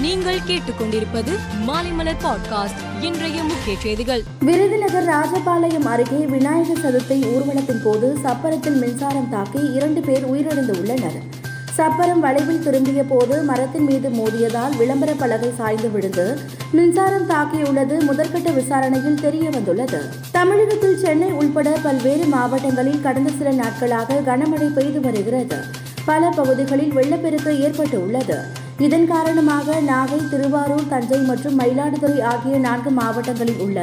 நீங்கள் கேட்டுக்கொண்டிருப்பது மாலைமலர் பாட்காஸ்ட் இன்றைய முக்கிய செய்திகள். விருதுநகர் ராஜபாளையம் அருகே விநாயகர் சதுர்த்தி ஊர்வலத்தின் போது சப்பரத்தில் மின்சாரம் தாக்கி இரண்டு பேர் உயிரிழந்து உள்ளனர். சப்பரம் வளைவில் திரும்பிய போது மரத்தின் மீது மோதியதால் விளம்பர பலகை சாய்ந்து விழுந்து மின்சாரம் தாக்கியுள்ளது முதற்கட்ட விசாரணையில் தெரிய வந்துள்ளது. தமிழகத்தில் சென்னை உள்பட பல்வேறு மாவட்டங்களில் கடந்த சில நாட்களாக கனமழை பெய்து வருகிறது. பல பகுதிகளில் வெள்ளப்பெருக்கு ஏற்பட்டு உள்ளது. இதன் காரணமாக நாகை திருவாரூர் தஞ்சை மற்றும் மயிலாடுதுறை ஆகிய நான்கு மாவட்டங்களில் உள்ள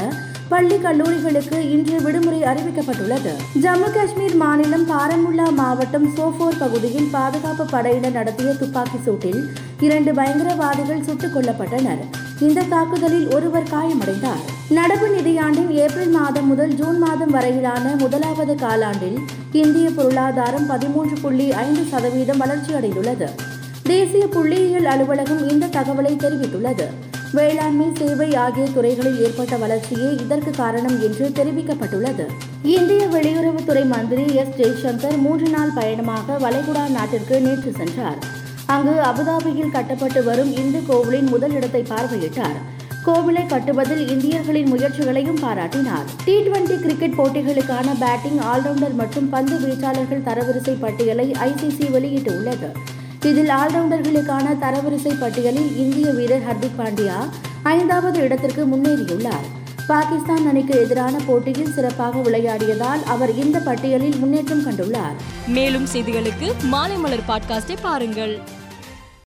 பள்ளி கல்லூரிகளுக்கு இன்று விடுமுறை அறிவிக்கப்பட்டுள்ளது. ஜம்மு காஷ்மீர் மாநிலம் பாரமுல்லா மாவட்டம் சோஃபோர் பகுதியில் பாதுகாப்பு படையினர் நடத்திய துப்பாக்கி சூட்டில் இரண்டு பயங்கரவாதிகள் சுட்டுக் கொல்லப்பட்டனர். இந்த தாக்குதலில் ஒருவர் காயமடைந்தார். நடப்பு நிதியாண்டின் ஏப்ரல் மாதம் முதல் ஜூன் மாதம் வரையிலான முதலாவது காலாண்டில் இந்திய பொருளாதாரம் பதிமூன்று புள்ளி ஐந்து சதவீதம் வளர்ச்சியடைந்துள்ளது. தேசிய புள்ளியியல் அலுவலகம் இந்த தகவலை தெரிவித்துள்ளது. வேளாண்மை சேவை ஆகிய துறைகளில் ஏற்பட்ட வளர்ச்சியே இதற்கு காரணம் என்று தெரிவிக்கப்பட்டுள்ளது. இந்திய வெளியுறவுத்துறை மந்திரி எஸ் ஜெய்சங்கர் மூன்று நாள் பயணமாக வளைகுடா நாட்டிற்கு நேற்று சென்றார். அங்கு அபுதாபியில் கட்டப்பட்டு வரும் இந்து கோவிலின் முதல் இடத்தை பார்வையிட்டார். கோவிலை கட்டுவதில் இந்தியர்களின் முயற்சிகளையும் பாராட்டினார். டி டுவெண்டி கிரிக்கெட் போட்டிகளுக்கான பேட்டிங் ஆல்ரவுண்டர் மற்றும் பந்து வீச்சாளர்கள் தரவரிசை பட்டியலை ஐசிசி வெளியிட்டுள்ளது. இதில் ஆல்ரவுண்டர்களுக்கான தரவரிசை பட்டியலில் இந்திய வீரர் ஹர்திக் பாண்டியா ஐந்தாவது இடத்திற்கு முன்னேறியுள்ளார். பாகிஸ்தான் அணிக்கு எதிரான போட்டியில் சிறப்பாக விளையாடியதால் அவர் இந்த பட்டியலில் முன்னேற்றம் கண்டுள்ளார். மேலும் செய்திகளுக்கு மாலை மலர் பாட்காஸ்டை பாருங்கள்.